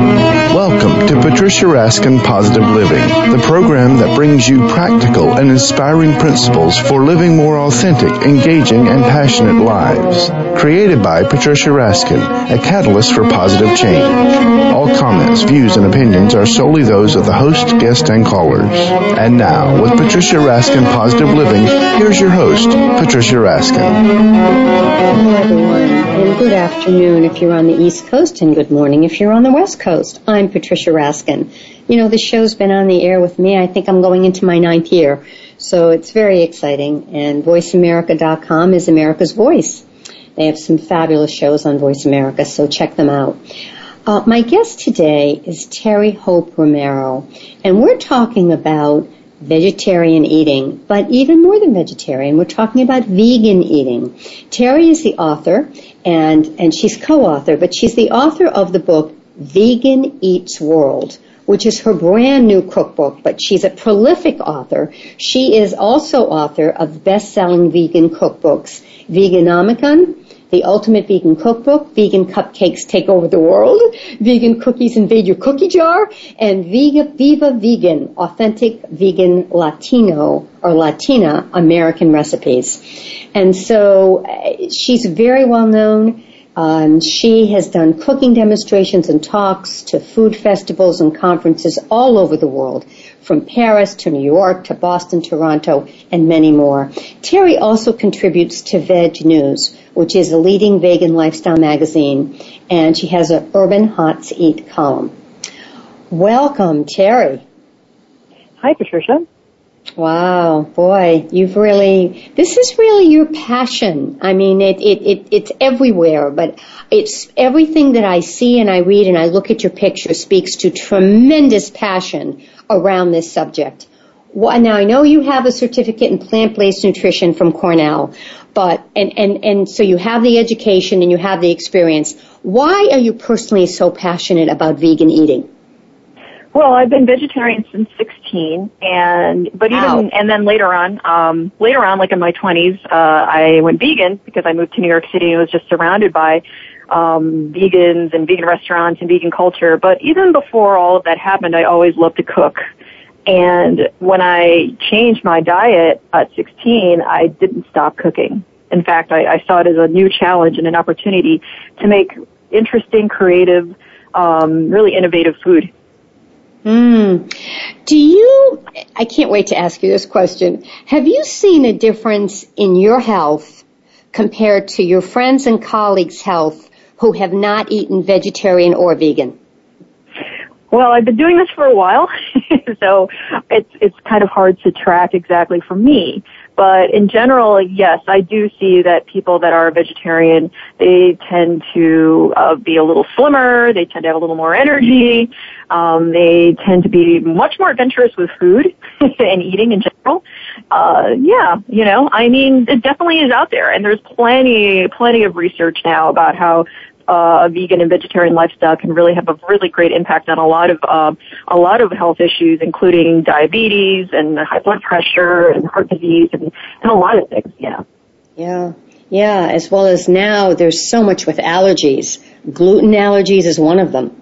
Thank you. Welcome to Patricia Raskin Positive Living, the program that brings you practical and inspiring principles for living more authentic, engaging, and passionate lives. Created by Patricia Raskin, a catalyst for positive change. All comments, views, and opinions are solely those of the host, guest, and callers. And now, with Patricia Raskin Positive Living, here's your host, Patricia Raskin. Hello, everyone, and good afternoon if you're on the East Coast, and good morning if you're on the West Coast. I'm Patricia Raskin. You know, the show's been on the air with me. I think I'm going into my ninth year. So it's very exciting. And VoiceAmerica.com is America's voice. They have some fabulous shows on Voice America, so check them out. Uh, my guest today is Terry Hope Romero, and we're talking about vegetarian eating, but even more than vegetarian, we're talking about vegan eating. Terry is the author, and, and she's co-author, but she's the author of the book Vegan Eats World, which is her brand new cookbook, but she's a prolific author. She is also author of best-selling vegan cookbooks, Veganomicon, the Ultimate Vegan Cookbook, Vegan Cupcakes Take Over the World, Vegan Cookies Invade Your Cookie Jar, and Viva, Viva Vegan, Authentic Vegan Latino or Latina American Recipes. And so uh, she's very well known. Um, she has done cooking demonstrations and talks to food festivals and conferences all over the world, from Paris to New York to Boston, Toronto, and many more. Terry also contributes to Veg News, which is a leading vegan lifestyle magazine, and she has an Urban Hot Eat column. Welcome, Terry. Hi, Patricia. Wow, boy, you've really, this is really your passion. I mean, it, it, it, it's everywhere, but it's everything that I see and I read and I look at your picture speaks to tremendous passion around this subject. Well, now I know you have a certificate in plant-based nutrition from Cornell, but, and, and, and so you have the education and you have the experience. Why are you personally so passionate about vegan eating? Well, I've been vegetarian since 16, and but even and then later on, um, later on, like in my 20s, uh, I went vegan because I moved to New York City and was just surrounded by um, vegans and vegan restaurants and vegan culture. But even before all of that happened, I always loved to cook. And when I changed my diet at 16, I didn't stop cooking. In fact, I, I saw it as a new challenge and an opportunity to make interesting, creative, um, really innovative food Mm. Do you, I can't wait to ask you this question. Have you seen a difference in your health compared to your friends and colleagues' health who have not eaten vegetarian or vegan? Well, I've been doing this for a while, so it's it's kind of hard to track exactly for me. But in general, yes, I do see that people that are vegetarian, they tend to uh, be a little slimmer. They tend to have a little more energy. Um, they tend to be much more adventurous with food and eating in general. Uh, yeah, you know, I mean, it definitely is out there, and there's plenty, plenty of research now about how uh, a vegan and vegetarian lifestyle can really have a really great impact on a lot of uh, a lot of health issues, including diabetes and high blood pressure and heart disease and, and a lot of things. Yeah. Yeah. Yeah, as well as now there's so much with allergies. Gluten allergies is one of them.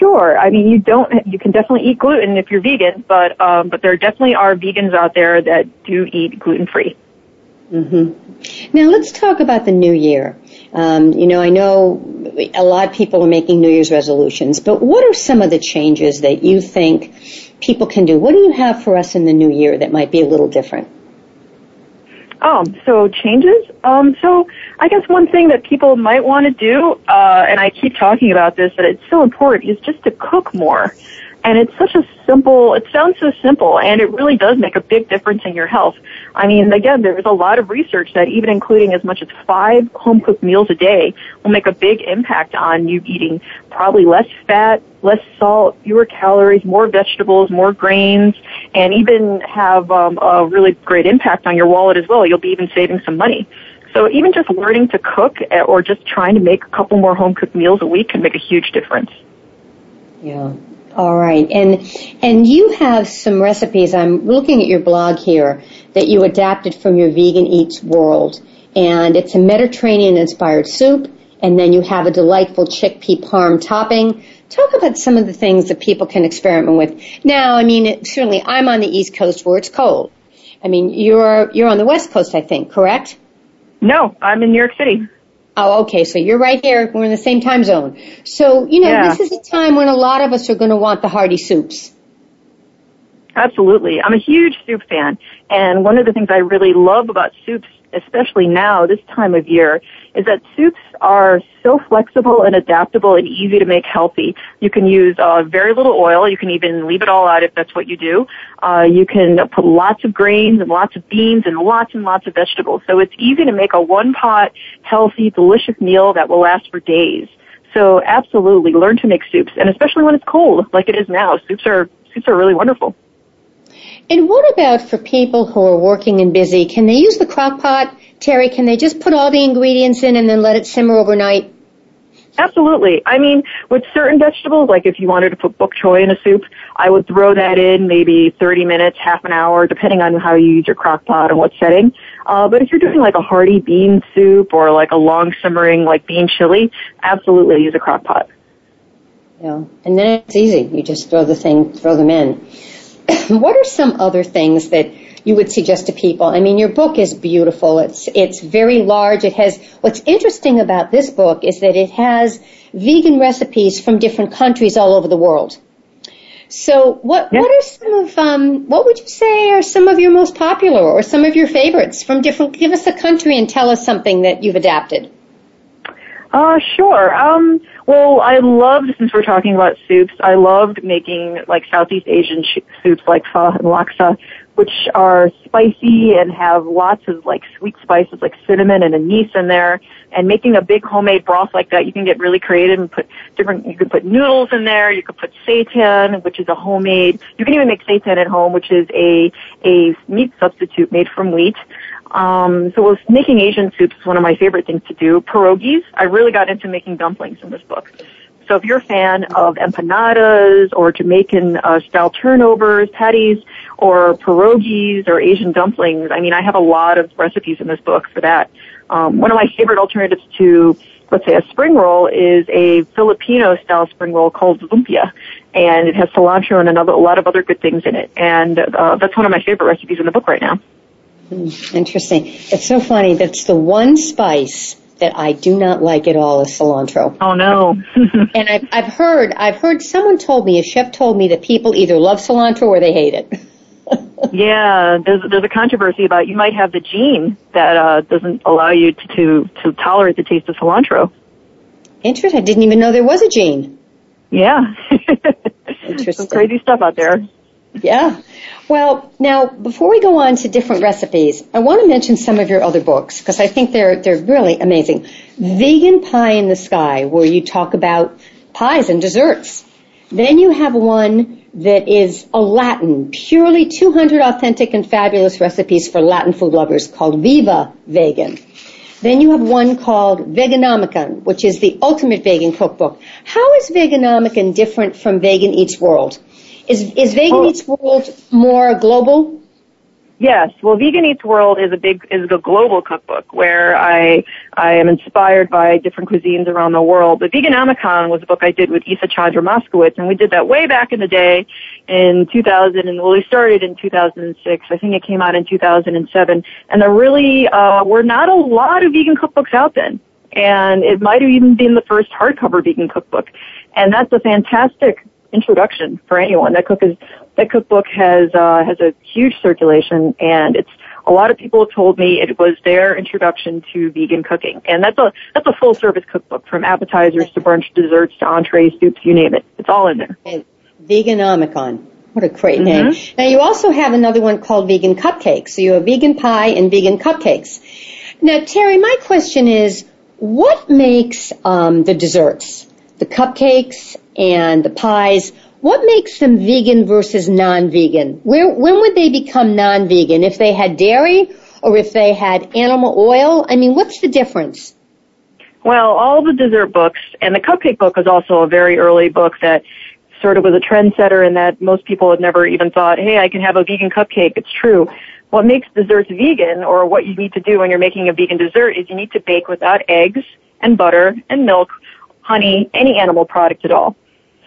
Sure. I mean, you don't. You can definitely eat gluten if you're vegan, but um, but there definitely are vegans out there that do eat gluten free. Mm-hmm. Now let's talk about the new year. Um, you know, I know a lot of people are making New Year's resolutions, but what are some of the changes that you think people can do? What do you have for us in the new year that might be a little different? Um, so changes. Um, so I guess one thing that people might want to do, uh, and I keep talking about this, that it's so important, is just to cook more. And it's such a simple, it sounds so simple, and it really does make a big difference in your health. I mean, again, there's a lot of research that even including as much as five home cooked meals a day will make a big impact on you eating probably less fat, less salt, fewer calories, more vegetables, more grains, and even have um, a really great impact on your wallet as well. You'll be even saving some money. So even just learning to cook eh, or just trying to make a couple more home cooked meals a week can make a huge difference. Yeah, all right. And and you have some recipes. I'm looking at your blog here that you adapted from your Vegan Eats World. And it's a Mediterranean inspired soup and then you have a delightful chickpea parm topping. Talk about some of the things that people can experiment with. Now, I mean, certainly I'm on the East Coast where it's cold. I mean, you're you're on the West Coast, I think, correct? No, I'm in New York City. Oh, okay. So you're right here. We're in the same time zone. So, you know, yeah. this is a time when a lot of us are going to want the hearty soups. Absolutely. I'm a huge soup fan. And one of the things I really love about soups, especially now, this time of year, is that soups are so flexible and adaptable and easy to make healthy. You can use uh, very little oil. You can even leave it all out if that's what you do. Uh, you can put lots of grains and lots of beans and lots and lots of vegetables. So it's easy to make a one pot, healthy, delicious meal that will last for days. So absolutely learn to make soups, and especially when it's cold, like it is now. Soups are soups are really wonderful. And what about for people who are working and busy? Can they use the crock pot? Terry, can they just put all the ingredients in and then let it simmer overnight? Absolutely. I mean, with certain vegetables, like if you wanted to put bok choy in a soup, I would throw that in maybe 30 minutes, half an hour, depending on how you use your crock pot and what setting. Uh, but if you're doing like a hearty bean soup or like a long simmering like bean chili, absolutely use a crock pot. Yeah, and then it's easy. You just throw the thing, throw them in. what are some other things that you would suggest to people? I mean, your book is beautiful. It's it's very large. It has what's interesting about this book is that it has vegan recipes from different countries all over the world. So, what what are some of um, what would you say are some of your most popular or some of your favorites from different? Give us a country and tell us something that you've adapted. Uh, sure. Um, well, I loved, since we're talking about soups, I loved making like Southeast Asian sh- soups like pho and laksa, which are spicy and have lots of like sweet spices like cinnamon and anise in there. And making a big homemade broth like that, you can get really creative and put different, you can put noodles in there, you could put seitan, which is a homemade, you can even make seitan at home, which is a, a meat substitute made from wheat. Um, so making Asian soups is one of my favorite things to do. Pierogies, I really got into making dumplings in this book. So if you're a fan of empanadas or Jamaican uh, style turnovers, patties, or pierogies or Asian dumplings, I mean, I have a lot of recipes in this book for that. Um, one of my favorite alternatives to, let's say, a spring roll is a Filipino style spring roll called lumpia, and it has cilantro and another, a lot of other good things in it. And uh, that's one of my favorite recipes in the book right now. Hmm, interesting. It's so funny. That's the one spice that I do not like at all is cilantro. Oh no. and I've, I've heard, I've heard someone told me, a chef told me that people either love cilantro or they hate it. yeah, there's there's a controversy about you might have the gene that uh, doesn't allow you to, to to tolerate the taste of cilantro. Interesting. I didn't even know there was a gene. Yeah. Interesting. Some crazy stuff out there. Yeah. Well, now before we go on to different recipes, I want to mention some of your other books because I think they're they're really amazing. Vegan Pie in the Sky, where you talk about pies and desserts. Then you have one that is a Latin, purely 200 authentic and fabulous recipes for Latin food lovers called Viva Vegan. Then you have one called Veganomicon, which is the ultimate vegan cookbook. How is Veganomicon different from Vegan Eats World? Is is Vegan well, Eats World more global? Yes. Well, Vegan Eats World is a big is a global cookbook where I I am inspired by different cuisines around the world. But Veganomicon was a book I did with Isa Chandra Moskowitz, and we did that way back in the day in 2000. And well, we started in 2006. I think it came out in 2007. And there really uh, were not a lot of vegan cookbooks out then, and it might have even been the first hardcover vegan cookbook. And that's a fantastic introduction for anyone. That cook is that cookbook has uh, has a huge circulation, and it's a lot of people have told me it was their introduction to vegan cooking, and that's a that's a full service cookbook from appetizers to brunch desserts to entrees, soups, you name it. It's all in there. Okay. Veganomicon. What a great mm-hmm. name. Now you also have another one called vegan cupcakes. So you have vegan pie and vegan cupcakes. Now Terry, my question is, what makes um, the desserts, the cupcakes and the pies, what makes them vegan versus non-vegan? When would they become non-vegan? If they had dairy or if they had animal oil? I mean, what's the difference? Well, all the dessert books, and the cupcake book was also a very early book that sort of was a trendsetter in that most people had never even thought, hey, I can have a vegan cupcake. It's true. What makes desserts vegan, or what you need to do when you're making a vegan dessert, is you need to bake without eggs and butter and milk, honey, any animal product at all.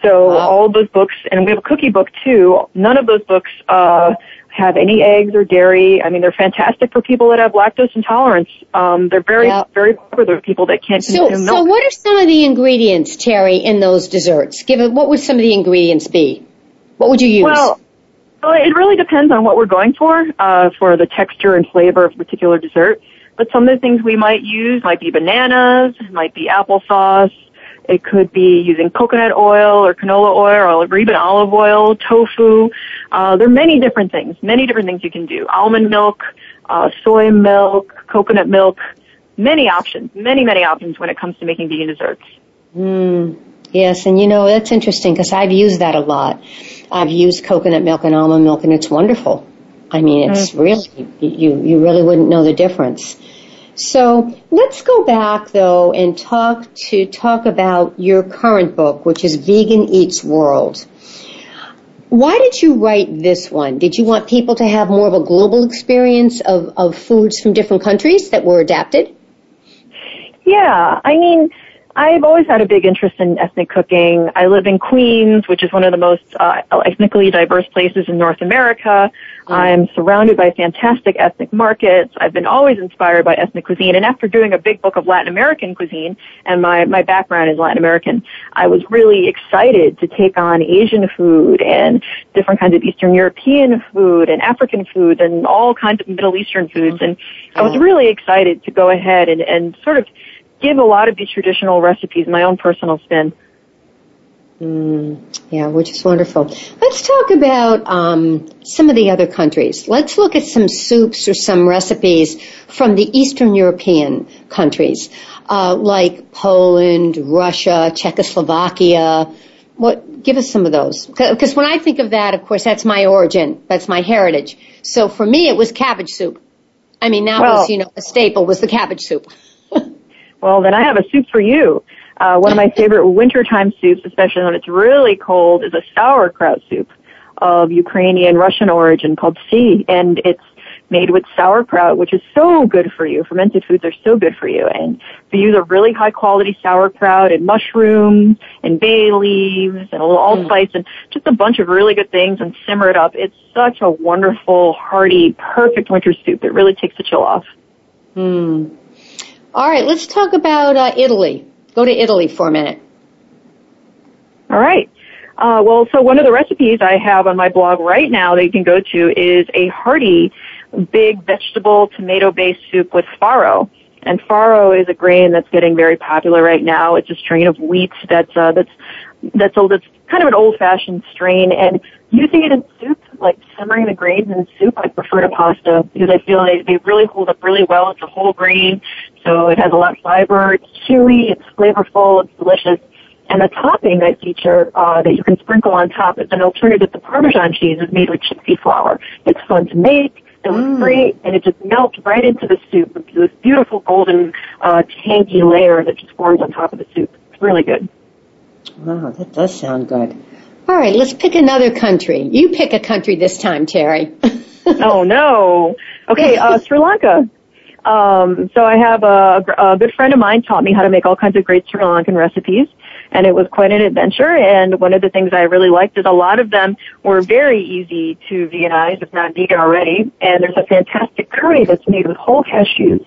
So wow. all of those books, and we have a cookie book too. None of those books uh, have any eggs or dairy. I mean, they're fantastic for people that have lactose intolerance. Um, they're very, yeah. very popular for people that can't so, consume milk. So, what are some of the ingredients, Terry, in those desserts? Give it. What would some of the ingredients be? What would you use? Well, well it really depends on what we're going for uh, for the texture and flavor of a particular dessert. But some of the things we might use might be bananas, might be applesauce, it could be using coconut oil or canola oil or even olive oil, tofu. Uh, there are many different things, many different things you can do. Almond milk, uh, soy milk, coconut milk, many options, many, many options when it comes to making vegan desserts. Mm, yes, and you know, that's interesting because I've used that a lot. I've used coconut milk and almond milk and it's wonderful. I mean, it's mm. really, you, you really wouldn't know the difference. So let's go back though and talk to talk about your current book, which is Vegan Eats World. Why did you write this one? Did you want people to have more of a global experience of, of foods from different countries that were adapted? Yeah, I mean, I've always had a big interest in ethnic cooking. I live in Queens, which is one of the most uh, ethnically diverse places in North America. Mm. I'm surrounded by fantastic ethnic markets. I've been always inspired by ethnic cuisine. And after doing a big book of Latin American cuisine, and my, my background is Latin American, I was really excited to take on Asian food and different kinds of Eastern European food and African food and all kinds of Middle Eastern foods. And I was really excited to go ahead and, and sort of give a lot of these traditional recipes my own personal spin. Mm, yeah, which is wonderful. Let's talk about um, some of the other countries. Let's look at some soups or some recipes from the Eastern European countries, uh, like Poland, Russia, Czechoslovakia. What? Give us some of those. Because when I think of that, of course, that's my origin. That's my heritage. So for me, it was cabbage soup. I mean, that well, was you know a staple was the cabbage soup. Well, then I have a soup for you. Uh, one of my favorite wintertime soups, especially when it's really cold, is a sauerkraut soup of Ukrainian Russian origin called Tsi, and it's made with sauerkraut, which is so good for you. Fermented foods are so good for you. And we use a really high quality sauerkraut and mushrooms and bay leaves and a little allspice mm. and just a bunch of really good things and simmer it up. It's such a wonderful, hearty, perfect winter soup. It really takes the chill off. Hmm. All right, let's talk about uh, Italy. Go to Italy for a minute. All right. Uh, well, so one of the recipes I have on my blog right now that you can go to is a hearty, big vegetable tomato-based soup with farro. And farro is a grain that's getting very popular right now. It's a strain of wheat that's uh, that's that's a, that's kind of an old-fashioned strain, and using it in soup, like simmering the grains in soup, I prefer to pasta because I feel they, they really hold up really well. It's a whole grain, so it has a lot of fiber. It's chewy, it's flavorful, it's delicious. And the topping I feature uh, that you can sprinkle on top is an alternative to Parmesan cheese is made with chickpea flour. It's fun to make. It looks mm. great, and it just melts right into the soup. It's this beautiful golden, uh, tangy layer that just forms on top of the soup. It's really good. Wow, that does sound good. All right, let's pick another country. You pick a country this time, Terry. oh no. Okay, uh, Sri Lanka. Um, so I have a, a good friend of mine taught me how to make all kinds of great Sri Lankan recipes, and it was quite an adventure. And one of the things I really liked is a lot of them were very easy to veganize, if not vegan already. And there's a fantastic curry that's made with whole cashews.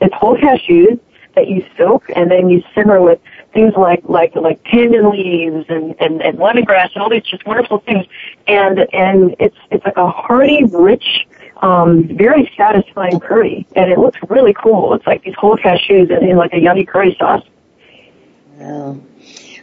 It's whole cashews that you soak and then you simmer with things like like like pandan leaves and, and and lemongrass and all these just wonderful things. And and it's it's like a hearty rich um very satisfying curry. And it looks really cool. It's like these whole cashews and in like a yummy curry sauce. Wow.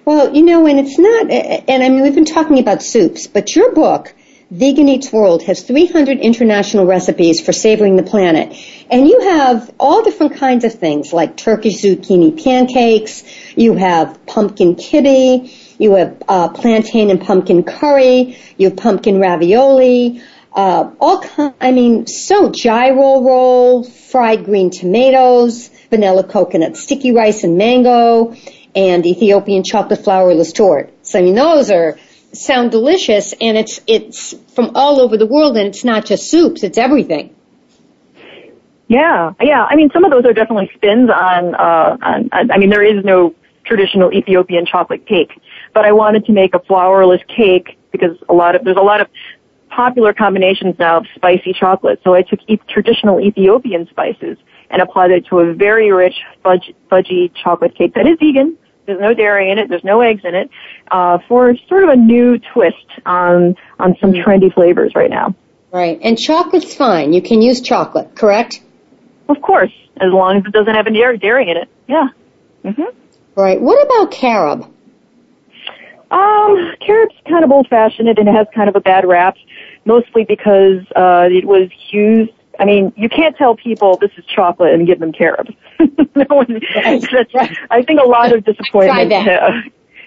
Well you know and it's not and i mean we've been talking about soups but your book Vegan Eats World has 300 international recipes for savoring the planet. And you have all different kinds of things like Turkish zucchini pancakes, you have pumpkin kibbe, you have uh, plantain and pumpkin curry, you have pumpkin ravioli, uh, all kind, I mean, so gyro roll, fried green tomatoes, vanilla coconut sticky rice and mango, and Ethiopian chocolate flourless torte. So I mean, those are sound delicious and it's it's from all over the world and it's not just soups, it's everything. Yeah, yeah. I mean, some of those are definitely spins on, uh, on, I mean, there is no traditional Ethiopian chocolate cake, but I wanted to make a flourless cake because a lot of, there's a lot of popular combinations now of spicy chocolate. So I took e- traditional Ethiopian spices and applied it to a very rich fudge, fudgy chocolate cake that is vegan. There's no dairy in it. There's no eggs in it. Uh, for sort of a new twist on on some mm-hmm. trendy flavors right now. Right, and chocolate's fine. You can use chocolate, correct? Of course, as long as it doesn't have any dairy in it. Yeah. Mhm. Right. What about carob? Um, carob's kind of old-fashioned and it has kind of a bad rap, mostly because uh, it was used I mean, you can't tell people this is chocolate and give them carob. no one, right, right. I think a lot of disappointment. Tried that. Uh,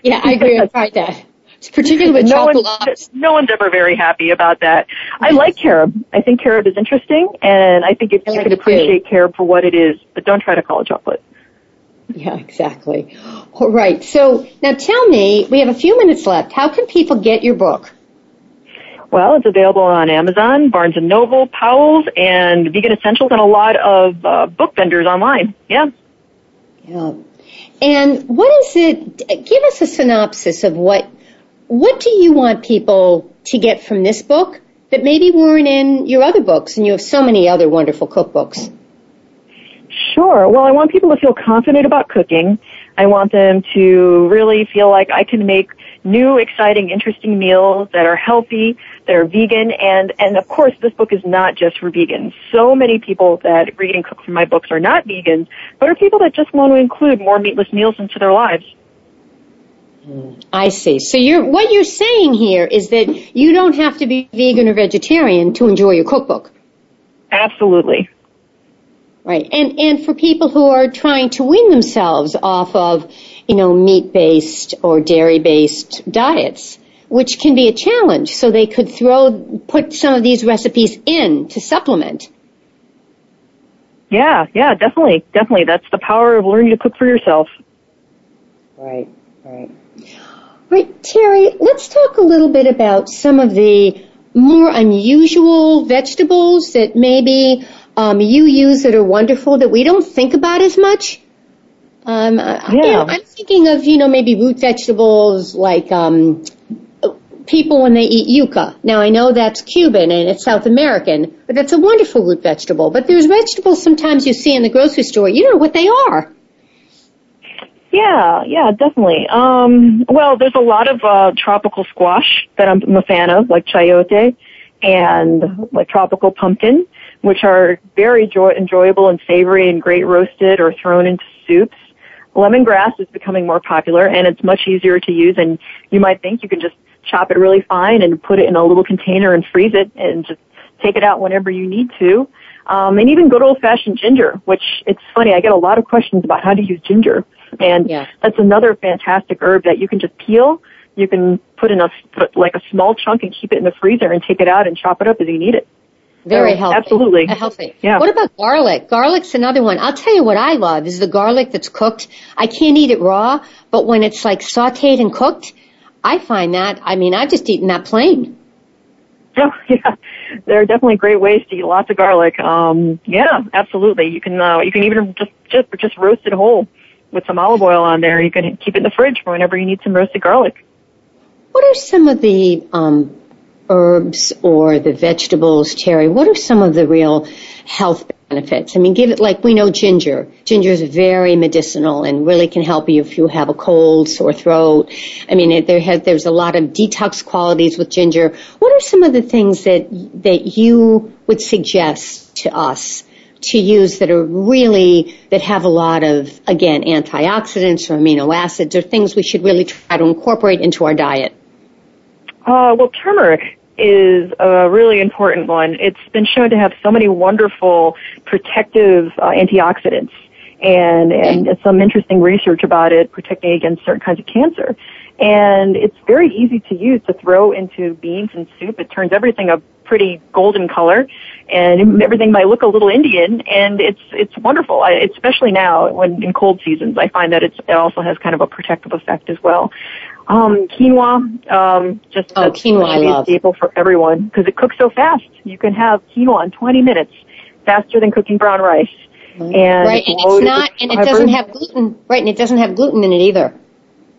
yeah, I agree. I tried that. Particularly with no chocolate. One, no one's ever very happy about that. I like carob. I think carob is interesting, and I think if I you like can appreciate too. carob for what it is, but don't try to call it chocolate. Yeah, exactly. All right. So now tell me, we have a few minutes left. How can people get your book? Well, it's available on Amazon, Barnes and Noble, Powell's, and Vegan Essentials, and a lot of uh, book vendors online. Yeah. Yeah. And what is it? Give us a synopsis of what what do you want people to get from this book that maybe weren't in your other books, and you have so many other wonderful cookbooks. Sure. Well, I want people to feel confident about cooking. I want them to really feel like I can make new, exciting, interesting meals that are healthy, that are vegan, and, and of course this book is not just for vegans. So many people that read and cook from my books are not vegans, but are people that just want to include more meatless meals into their lives. I see. So you're, what you're saying here is that you don't have to be vegan or vegetarian to enjoy your cookbook. Absolutely. Right. And, and for people who are trying to wean themselves off of, you know, meat-based or dairy-based diets, which can be a challenge, so they could throw, put some of these recipes in to supplement. Yeah, yeah, definitely, definitely. That's the power of learning to cook for yourself. Right, right. Right, Terry, let's talk a little bit about some of the more unusual vegetables that maybe um, you use that are wonderful that we don't think about as much. Um, yeah. You know, I'm thinking of, you know, maybe root vegetables like um, people when they eat yuca. Now I know that's Cuban and it's South American, but that's a wonderful root vegetable. But there's vegetables sometimes you see in the grocery store, you don't know what they are. Yeah, yeah, definitely. Um, well, there's a lot of uh, tropical squash that I'm a fan of, like chayote and like tropical pumpkin which are very joy- enjoyable and savory and great roasted or thrown into soups. Lemongrass is becoming more popular and it's much easier to use and you might think you can just chop it really fine and put it in a little container and freeze it and just take it out whenever you need to. Um, and even good old fashioned ginger, which it's funny, I get a lot of questions about how to use ginger. And yeah. that's another fantastic herb that you can just peel. You can put in a, put like a small chunk and keep it in the freezer and take it out and chop it up as you need it. Very healthy. Absolutely. Healthy. Yeah. What about garlic? Garlic's another one. I'll tell you what I love is the garlic that's cooked. I can't eat it raw, but when it's like sauteed and cooked, I find that, I mean, I've just eaten that plain. Oh, yeah. There are definitely great ways to eat lots of garlic. Um, yeah, absolutely. You can, uh, you can even just, just, just roast it whole with some olive oil on there. You can keep it in the fridge for whenever you need some roasted garlic. What are some of the, um, herbs or the vegetables, Terry, what are some of the real health benefits? I mean, give it like we know ginger. Ginger is very medicinal and really can help you if you have a cold, sore throat. I mean, it, there has, there's a lot of detox qualities with ginger. What are some of the things that that you would suggest to us? to use that are really that have a lot of again antioxidants or amino acids or things we should really try to incorporate into our diet? Uh, well, turmeric is a really important one. It's been shown to have so many wonderful protective uh, antioxidants and, and some interesting research about it protecting against certain kinds of cancer. And it's very easy to use to throw into beans and soup. It turns everything a pretty golden color and everything might look a little Indian and it's, it's wonderful. I, especially now when in cold seasons, I find that it's, it also has kind of a protective effect as well. Um, quinoa, um, just oh, quinoa I love. a staple for everyone because it cooks so fast. You can have quinoa in 20 minutes. faster than cooking brown rice. And right, and it's not, and it doesn't have gluten. Right, and it doesn't have gluten in it either.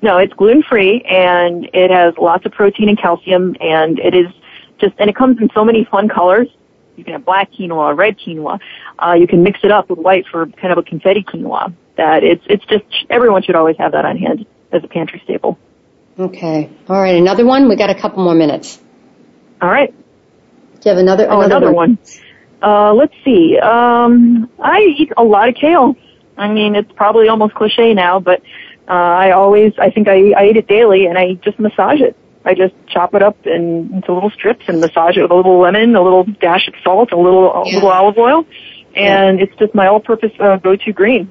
No, it's gluten free, and it has lots of protein and calcium, and it is just, and it comes in so many fun colors. You can have black quinoa, red quinoa. Uh, you can mix it up with white for kind of a confetti quinoa. That it's it's just everyone should always have that on hand as a pantry staple. Okay. All right. Another one. We got a couple more minutes. All right. Do you have another? Oh, another, another one. one. Uh, let's see. Um, I eat a lot of kale. I mean, it's probably almost cliche now, but uh, I always, I think I, I eat it daily, and I just massage it. I just chop it up in, into little strips and massage it with a little lemon, a little dash of salt, a little a little olive oil, and yeah. it's just my all-purpose uh, go-to green.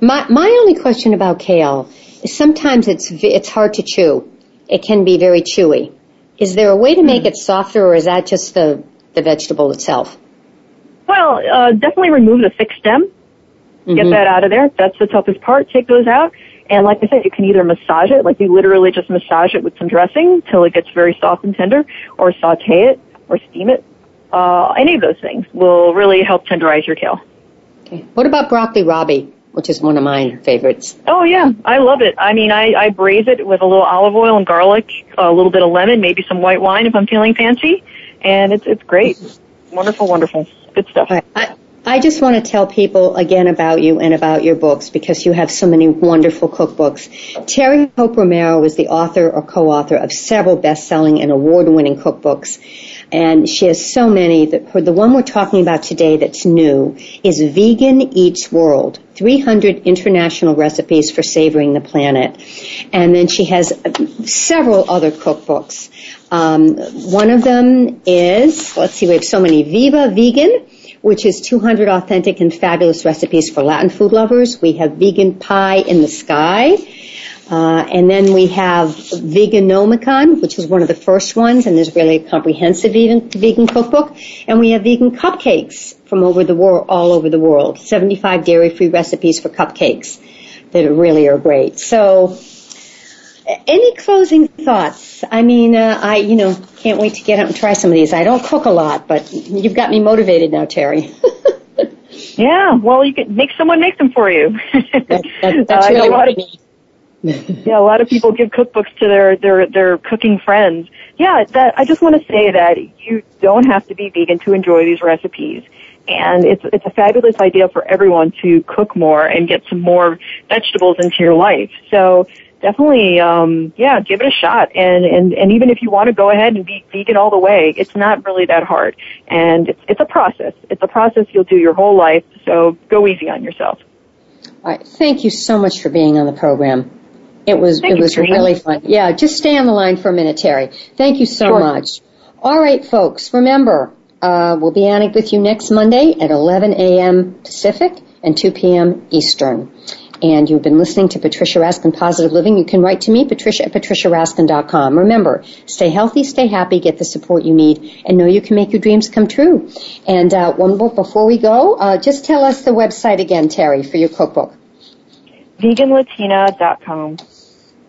My my only question about kale is sometimes it's it's hard to chew. It can be very chewy. Is there a way to make mm. it softer, or is that just the the vegetable itself? Well, uh, definitely remove the thick stem. Get mm-hmm. that out of there. That's the toughest part. Take those out. And like I said, you can either massage it, like you literally just massage it with some dressing till it gets very soft and tender, or saute it, or steam it. Uh, any of those things will really help tenderize your kale. Okay. What about broccoli rabe, which is one of my favorites? Oh yeah, I love it. I mean, I, I braise it with a little olive oil and garlic, a little bit of lemon, maybe some white wine if I'm feeling fancy, and it's it's great. Wonderful, wonderful. Good stuff. I, I just want to tell people again about you and about your books because you have so many wonderful cookbooks. Terry Hope Romero is the author or co-author of several best-selling and award-winning cookbooks. And she has so many. That, the one we're talking about today that's new is Vegan Eats World, 300 international recipes for savoring the planet. And then she has several other cookbooks. Um, one of them is, let's see, we have so many, Viva Vegan, which is 200 authentic and fabulous recipes for Latin food lovers. We have Vegan Pie in the Sky. Uh, and then we have Veganomicon, which was one of the first ones, and there's really a comprehensive vegan, vegan cookbook. And we have vegan cupcakes from over the world, all over the world. 75 dairy-free recipes for cupcakes that really are great. So any closing thoughts? I mean, uh, I, you know, can't wait to get out and try some of these. I don't cook a lot, but you've got me motivated now, Terry. yeah, well, you can make someone make them for you. that, that, that's uh, really what yeah, a lot of people give cookbooks to their their their cooking friends. Yeah, that I just want to say that you don't have to be vegan to enjoy these recipes. And it's it's a fabulous idea for everyone to cook more and get some more vegetables into your life. So definitely, um, yeah, give it a shot. And, and, and even if you want to go ahead and be vegan all the way, it's not really that hard. And it's, it's a process. It's a process you'll do your whole life. So go easy on yourself. All right. Thank you so much for being on the program. It was, Thank it was really fun. Yeah, just stay on the line for a minute, Terry. Thank you so sure. much. All right, folks, remember, uh, we'll be on it with you next Monday at 11 a.m. Pacific and 2 p.m. Eastern and you've been listening to Patricia Raskin Positive Living, you can write to me, patricia at patriciaraskin.com. Remember, stay healthy, stay happy, get the support you need, and know you can make your dreams come true. And uh, one more before we go, uh, just tell us the website again, Terry, for your cookbook. Veganlatina.com.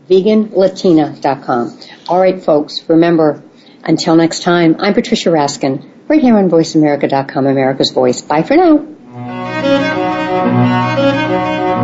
Veganlatina.com. All right, folks, remember, until next time, I'm Patricia Raskin, right here on VoiceAmerica.com, America's Voice. Bye for now.